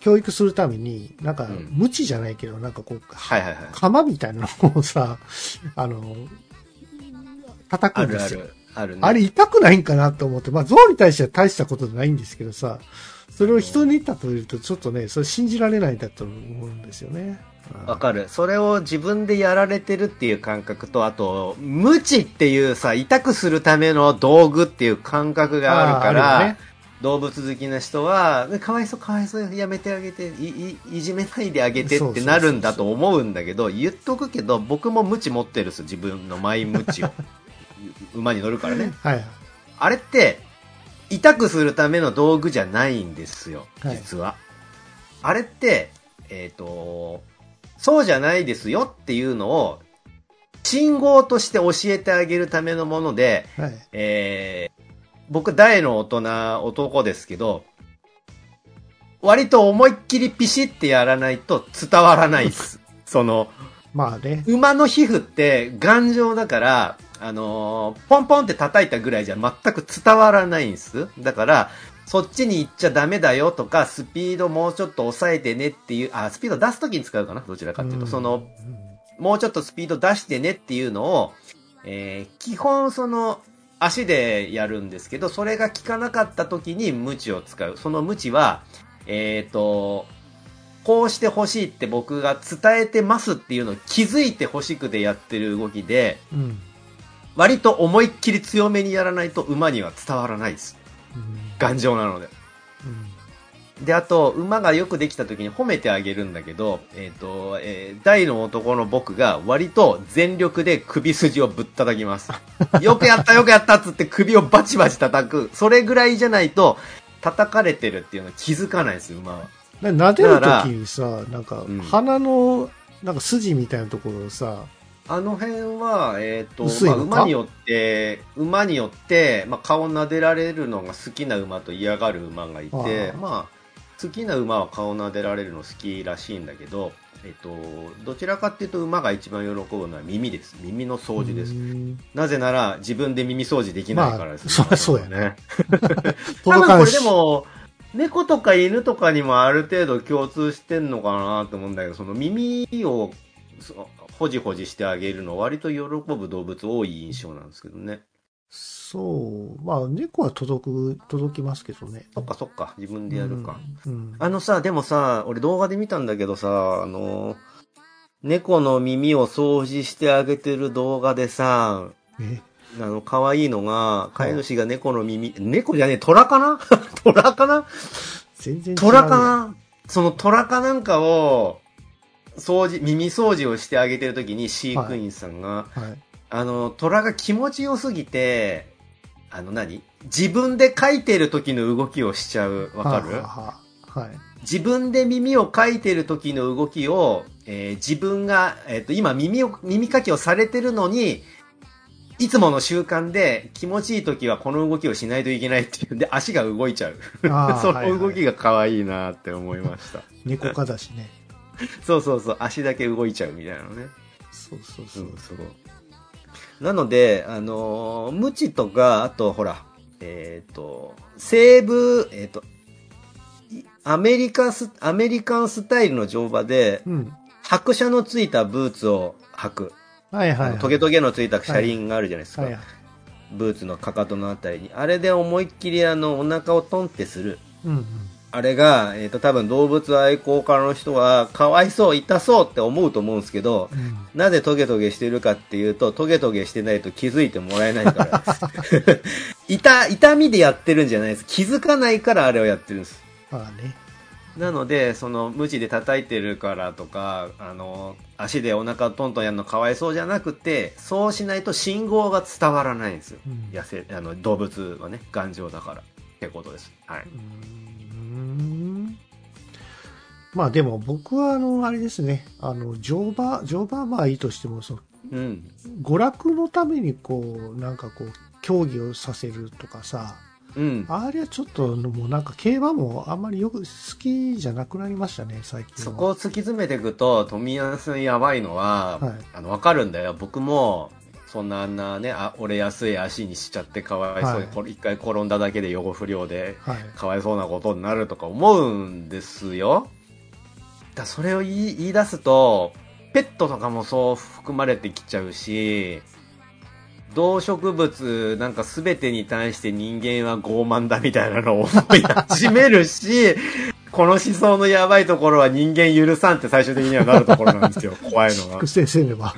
教育するために、なんか、うん無知じゃないけど、なんかこう、はいはいはい。釜みたいなのをさ、あの、叩くあんですよ。るある。あるね。あれ痛くないんかなと思って、まあ象に対しては大したことないんですけどさ、それを人に例えるとちょっとね、それ信じられないんだと思うんですよね。わかる。それを自分でやられてるっていう感覚と、あと、無知っていうさ、痛くするための道具っていう感覚があるから、ね動物好きな人は、かわいそうかわいそうやめてあげて、いいいじめないであげてってなるんだと思うんだけど、言っとくけど、僕も無知持ってるっす、自分のマイ無知を。馬に乗るからね。はい。あれって、痛くするための道具じゃないんですよ、はい実は。あれって、えっ、と、そうじゃないですよっていうのを、信号として教えてあげるためのもので、はい。えー僕大の大人、男ですけど、割と思いっきりピシってやらないと伝わらないです。その、まあね。馬の皮膚って頑丈だから、あのーポンポンって叩いたぐらいじゃ全く伝わらないんです。だから、そっちに行っちゃダメだよとか、スピードもうちょっと抑えてねっていう、あ、スピード出すときに使うかなどちらかっていうと、んその、、もうちょっとスピード出してねっていうのを、えー基本その、足でやるんですけど、それが効かなかった時に無知を使う。その無知は、えっ、と、こうしてほしいって僕が伝えてますっていうのを気づいてほしくてやってる動きで、うん。うん。割と思いっきり強めにやらないと馬には伝わらないです。うん頑丈なので。うんで、あと、馬がよくできた時に褒めてあげるんだけど、えっ、と、えー大の男の僕が割と全力で首筋をぶったたきます。よくやったよくやったっつって首をバチバチ叩く。それぐらいじゃないと、叩かれてるっていうのは気づかないです、馬は。で撫でるときにさ、なんかうん、鼻の、なんか筋みたいなところをさ、あの辺は、えっ、と、薄いのか？まあ、馬によって、馬によって、まあ、顔撫でられるのが好きな馬と嫌がる馬がいてあ、あまあ、好きな馬は顔撫でられるの好きらしいんだけど、えっ、と、どちらかっていうと馬が一番喜ぶのは耳です。耳の掃除です。うんなぜなら、自分で耳掃除できないからです、まあそうやね。多届分これでも、猫とか犬とかにもある程度共通してんのかなと思うんだけど、その耳をそほじほじしてあげるの割と喜ぶ動物多い印象なんですけどね。そう。まあ、猫は届く、届きますけどね。そっかそっか、自分でやるか。うん。うんあのさ、でもさ、俺動画で見たんだけどさ、あの、猫の耳を掃除してあげてる動画でさ、え？あの、可愛いのが、飼い主が猫の耳、猫じゃねえ、虎かな？虎かな？全然違う。虎かな？その虎かなんかを、掃除、耳掃除をしてあげてる時に飼育員さんが、はい。あの、虎が気持ちよすぎて、あの何？自分で書いてる時の動きをしちゃう。わかる、はい。自分で耳をかいてる時の動きを、えー自分が、えっ、と、今耳を、耳かきをされてるのに、いつもの習慣で気持ちいい時はこの動きをしないといけないっていうんで足が動いちゃう。そはいはいの動きが可愛いなって思いました。猫科だしね。そうそうそう、足だけ動いちゃうみたいなのね。そうそうそうう。ん、そう。なので、あのー無知とか、あと、ほら、えっ、と、西部、えっ、と、いアメリカス、アメリカンスタイルの乗馬で、うん。拍車のついたブーツを履く。はいはい、はい。トゲトゲのついた車輪があるじゃないですか。はいはい。ブーツのかかとのあたりに。あれで思いっきりあの、お腹をトンってする。うんうん。あれが、えっ、と、多分動物愛好家の人は、かわいそう、痛そうって思うと思うんですけど、うんなぜトゲトゲしてるかっていうと、トゲトゲしてないと気づいてもらえないからです。痛、痛みでやってるんじゃないです。気づかないからあれをやってるんです。まあね。なので、その、無知で叩いてるからとか、あの、足でお腹をトントンやるのかわいそうじゃなくて、そうしないと信号が伝わらないんですよ。うん野生、あの、動物はね、頑丈だから。ってことです。はい。うーんまあでも僕はあの、あれですね、あの、乗馬、乗馬はまあいいとしても、その、うん。娯楽のためにこう、なんかこう、競技をさせるとかさ、うん。あれはちょっともうなんか競馬もあんまりよく好きじゃなくなりましたね、最近は。そこを突き詰めていくと、富安やばいのは、はいあの、わかるんだよ。僕も、そんなあんなね、あ折れやすい足にしちゃってかわいそうに、はいこれ一回転んだだけで予不良で、はい。かわいそうなことになるとか思うんですよ。だそれを言い言い出すと、ペットとかもそう含まれてきちゃうし、動植物なんか全てに対して人間は傲慢だみたいなのを思い始めるし、この思想のやばいところは人間許さんって最終的にはなるところなんですよ。怖いのが菊。先生は。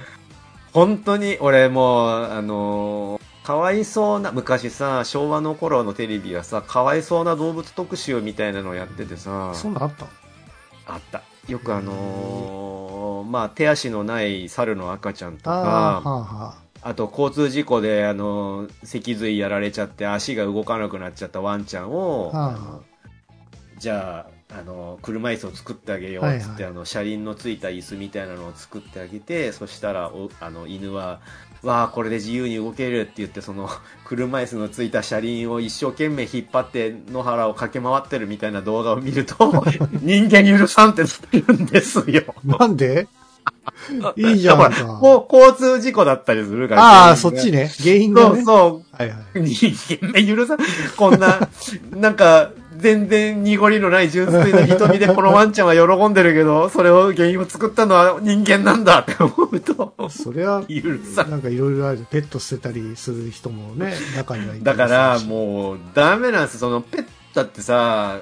本当に、俺もう、あのーかわいそうな、昔さ、昭和の頃のテレビはさ、かわいそうな動物特集みたいなのをやっててさ、そんなんあった？あった。よくあのーまあ、手足のない猿の赤ちゃんとああ、か、はあはあと交通事故で、あのー脊髄やられちゃって足が動かなくなっちゃったワンちゃんを、あ。はじゃあ、あの、車椅子を作ってあげようっつって、はいあの、車輪のついた椅子みたいなのを作ってあげて、そしたら、おあの、犬は、わあ、これで自由に動けるって言って、その、車椅子のついた車輪を一生懸命引っ張って、野原を駆け回ってるみたいな動画を見ると、人間許さんってなってるんですよ。あ。なんで？いいじゃん交通事故だったりするから。ああ、そっちね。原因がね。そうそう。はいはい。人間許さん、こんな、なんか、全然濁りのない純粋な瞳でこのワンちゃんは喜んでるけど、それを原因を作ったのは人間なんだって思うと、それは、許さん。なんかいろいろある。ペット捨てたりする人もね、中にはいただから、もう、ダメなんです。その、ペットってさ、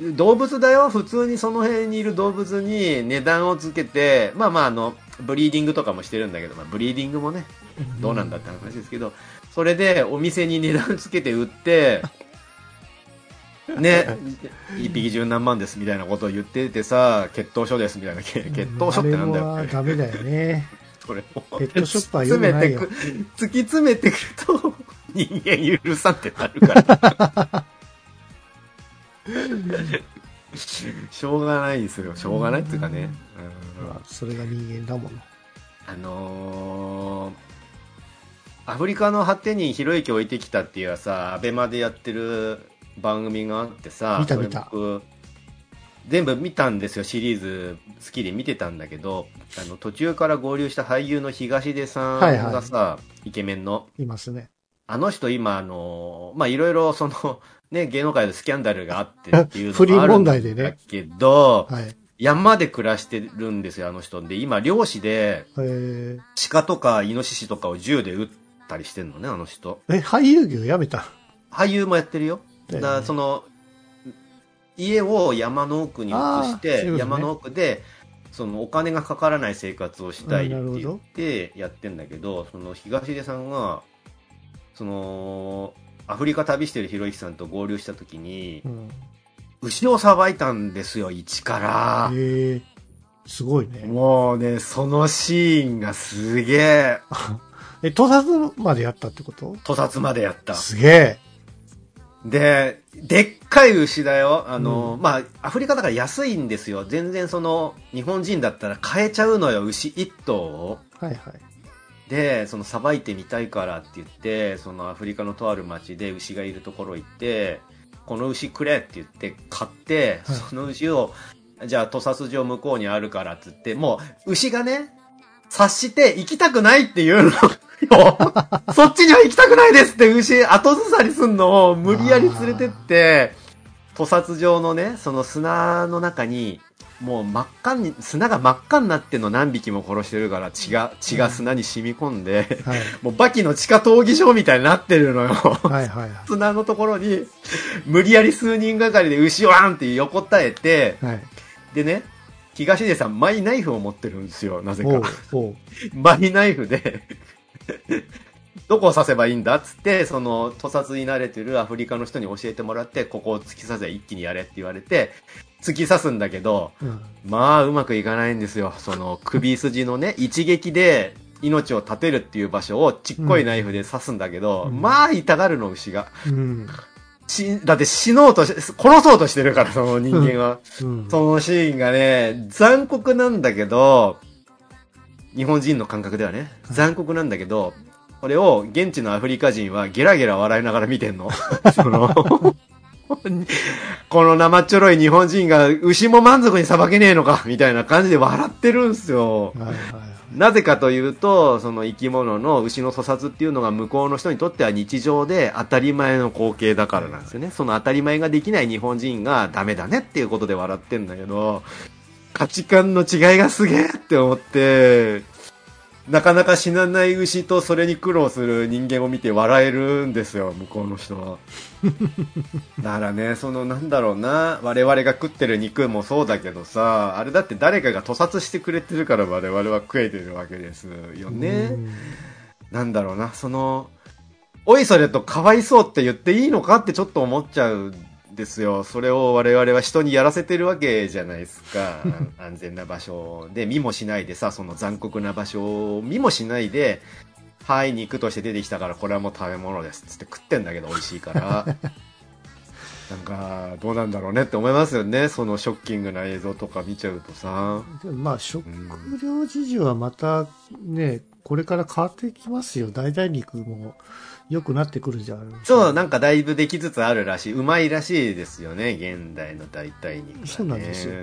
動物だよ。普通にその辺にいる動物に値段をつけて、まあまあ、あの、ブリーディングとかもしてるんだけど、まあ、ブリーディングもね、どうなんだって話ですけど、それでお店に値段つけて売って、ね、一匹十何万ですみたいなことを言っててさ、血統書ですみたいな、け血統書ってなんだよあれはダメだよね。それをペットショップは良くないよ突き詰めてく、ると、人間許さんってなるから。しょうがないですよ。しょうがないっていうかね。うんまあそれが人間だもの。あのーアフリカの果てにひろゆき置いてきたっていうさ、アベマでやってる番組があってさ、見た見た全部見たんですよ、シリーズ好きで見てたんだけど、あの、途中から合流した俳優の東出さんはいはいがさ、イケメンの、いますね。あの人今、あの、まあ、いろいろその、ね、芸能界でスキャンダルがあってっていうのがあるんだ 問題でねけど、はい。山で暮らしてるんですよ、あの人。で、今、漁師で、え鹿とかイノシシとかを銃で撃ったりしてんのね、あの人。ー、え、俳優業やめた？俳優もやってるよ。だから、その、家を山の奥に移して、山の奥で、そのお金がかからない生活をしたいって言ってやってんだけど、その東出さんが、その、アフリカ旅してるひろゆきさんと合流した時にう、ん。牛をさばいたんですよ、一から。えー、すごいね。もうね、そのシーンがすげえ、え、盗撮までやったってこと？屠殺までやった。すげえ。で、でっかい牛だよ。あの、うんまあ、アフリカだから安いんですよ。全然その、日本人だったら買えちゃうのよ、牛一頭を。はいはい。で、その、さばいてみたいからって言って、そのアフリカのとある町で牛がいるところ行って、この牛くれって言って買って、はいその牛を、じゃあ、屠殺場向こうにあるからって言って、もう、牛がね、察して行きたくないっていうのよ。そっちには行きたくないですって牛後ずさりすんのを無理やり連れてって、屠殺場のね、その砂の中にもう真っ赤に、砂が真っ赤になってんの何匹も殺してるから血が、血が砂に染み込んで、はい。もうバキの地下闘技場みたいになってるのよ。はいはいはい。砂のところに、無理やり数人がかりで牛をワンって横たえて、はい。でね、東出さん、マイナイフを持ってるんですよ、なぜか。マイナイフで、どこを刺せばいいんだっつって、その、屠殺に慣れてるアフリカの人に教えてもらって、ここを突き刺せば一気にやれって言われて、突き刺すんだけど、うん。まあ、うまくいかないんですよ。その、首筋のね、一撃で命を絶てるっていう場所をちっこいナイフで刺すんだけど、うんまあ、痛がるの、牛が。うん。し、だって死のうとし、殺そうとしてるから、その人間は。うん。そのシーンがね、残酷なんだけど、日本人の感覚ではね、残酷なんだけど、これを現地のアフリカ人はゲラゲラ笑いながら見てんの。その、この生っちょろい日本人が牛も満足にさばけねえのか、みたいな感じで笑ってるんすよ。はいはいはい。なぜかというと、その生き物の牛の粗殺っていうのが向こうの人にとっては日常で当たり前の光景だからなんですよね。その当たり前ができない日本人がダメだねっていうことで笑ってんだけど、価値観の違いがすげえって思って、なかなか死なない牛とそれに苦労する人間を見て笑えるんですよ、向こうの人は。だからね、そのなんだろうな、我々が食ってる肉もそうだけどさ、あれだって誰かが屠殺してくれてるから我々は食えてるわけですよね。うんなんだろうな、その、おいそれとかわいそうって言っていいのかってちょっと思っちゃうんですよ。それを我々は人にやらせてるわけじゃないですか。安全な場所で見もしないでさ、その残酷な場所を見もしないで、はい、肉として出てきたからこれはもう食べ物ですっつって食ってんだけど美味しいから。なんか、どうなんだろうねって思いますよね。そのショッキングな映像とか見ちゃうとさ。でもまあ、食料事情はまたね、これから変わってきますよ。代替肉も良くなってくるじゃん。そう、なんかだいぶできつつあるらしい。うまいらしいですよね、現代の代替肉、ね。そうなんですよ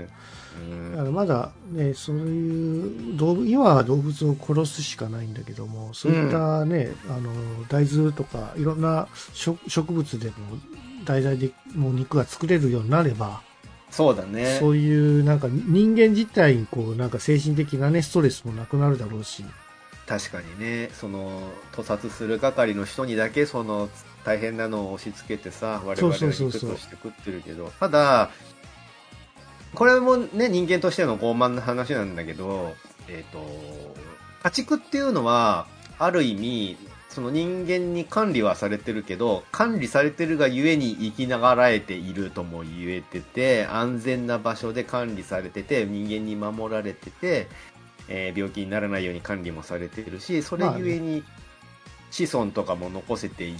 うんまだね、そういう動物、今は動物を殺すしかないんだけども、そういったね、あの、大豆とか、いろんな植植物でも、代々でもう肉が作れるようになれば、そうだね。そういうなんか人間自体にこう、なんか精神的なね、ストレスもなくなるだろうし、確かにね、その、屠殺する係の人にだけ、その、大変なのを押し付けてさ、我々はそう肉として食ってるけど、ただ、これもね、人間としての傲慢な話なんだけど、えっ、と、家畜っていうのは、ある意味、その人間に管理はされてるけど、管理されてるがゆえに生きながらえているとも言えてて、安全な場所で管理されてて、人間に守られてて、えー病気にならないように管理もされてるし、それゆえに子孫とかも残せてい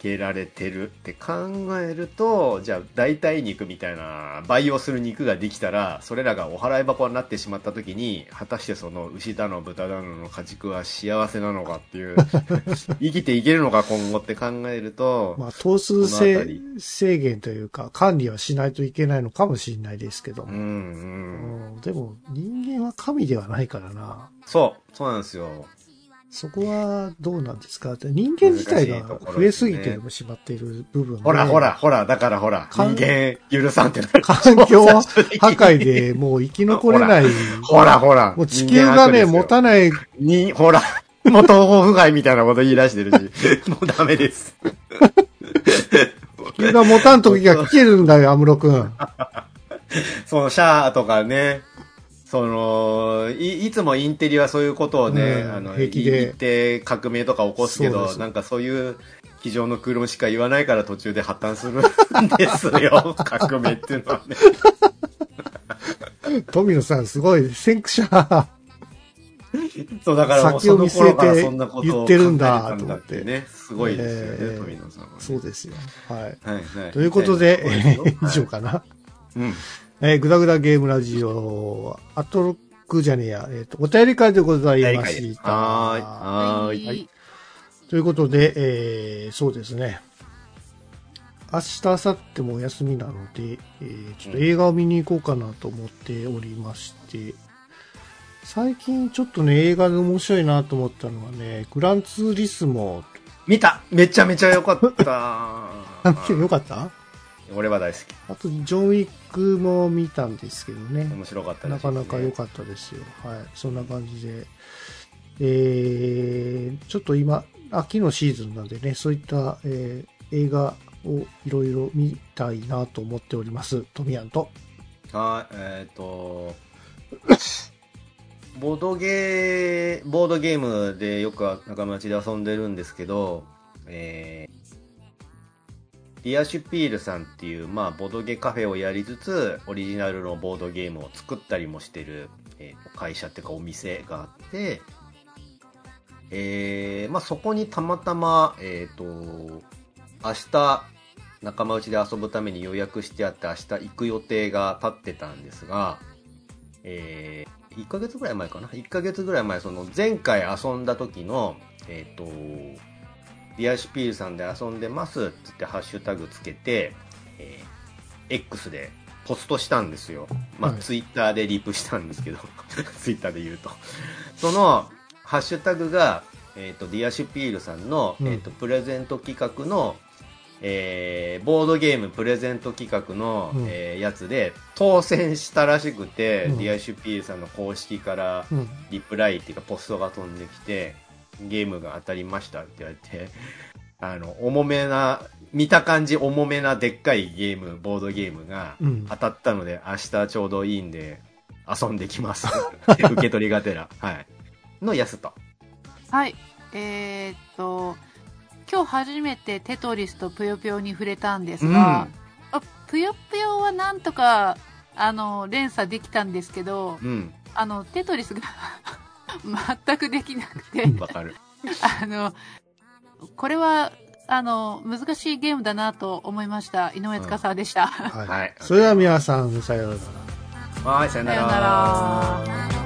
けられてるって考えると、じゃあ代替肉みたいな培養する肉ができたら、それらがお払い箱になってしまった時に、果たしてその牛だの豚だのの家畜は幸せなのかっていう、生きていけるのか今後って考えると、まあ、頭数制限というか、管理はしないといけないのかもしれないですけども。うんうん。うんでも、人間は神ではないからな。そう、そうなんですよ。そこはどうなんですか？って人間自体が増えですぎてしまっている部分でほらほら、ほら、だからほら、人間許さんってなる。環境破壊でもう生き残れない。ほらほら。もう地球がね、持たない。に、ほら、もう東方不害みたいなこと言い出してるし、もうダメです。地球が持たん時が来てるんだよ、アムロ君。そのシャアとかね、その、い、いつもインテリはそういうことをね、うんあの、平気で言って革命とか起こすけど、なんかそういう、机上の空論しか言わないから途中で破綻するんですよ。革命っていうのはね。富野さん、すごい、先駆者。そう、だからもうその頃からそんなことを言ってるんだ考えてたんだってね。すごいですよね、えー富野さんはね、そうですよ。はい。はいはい。ということで、以上かな。うん。えー、ぐだぐだゲームラジオ、アトロックじゃねえや、えっ、と、お便り会でございました。はーい。はーい。はい。ということで、えー、そうですね。明日、明後日もお休みなので、えー、ちょっと映画を見に行こうかなと思っておりまして、最近ちょっとね、映画で面白いなと思ったのはね、グランツーリスモ、見ためちゃめちゃ良かった。よかった？俺は大好き。あと、ジョンウィックも見たんですけどね。面白かったです、なかなか良かったですよ。はい。そんな感じで。えー、ちょっと今、秋のシーズンなんでね、そういった、えー映画をいろいろ見たいなと思っております。トミヤンと。はい、えっ、と、ボードゲー、ボードゲームでよく仲間内で遊んでるんですけど、えー、ディアシュピールさんっていう、まあ、ボードゲカフェをやりつつ、オリジナルのボードゲームを作ったりもしてる、えー会社っていうかお店があって、えー、まあ、そこにたまたま、えっ、と、明日、仲間内で遊ぶために予約してあって明日行く予定が立ってたんですが、えー、1ヶ月ぐらい前かな ?1 ヶ月ぐらい前、その前回遊んだ時の、えっ、と、ディアシュピールさんで遊んでますって言ってハッシュタグつけて、えー X でポストしたんですよ。まあ、はいツイッターでリプしたんですけど、ツイッターで言うと。その、ハッシュタグが、えっ、と、ディアシュピールさんの、うんえっ、と、プレゼント企画の、えーボードゲームプレゼント企画の、うんえーやつで当選したらしくて、うんディアシュピールさんの公式からうん。リプライっていうかポストが飛んできてゲームが当たりましたって言われて あの重めな見た感じ重めなでっかいゲームボードゲームがうん。当たったので、明日ちょうどいいんで遊んできます。受け取りがてら。はい。のやすと。はい。えーっと、今日初めてテトリスとぷよぷよに触れたんですが、あぷよぷよはなんとか、あの、連鎖できたんですけど、うん。あの、テトリスが全くできなくて、わかるあの、これは、あの、難しいゲームだなと思いました。井上司でした。はい。はいそれでは皆さん、さようなら。はいさようなら。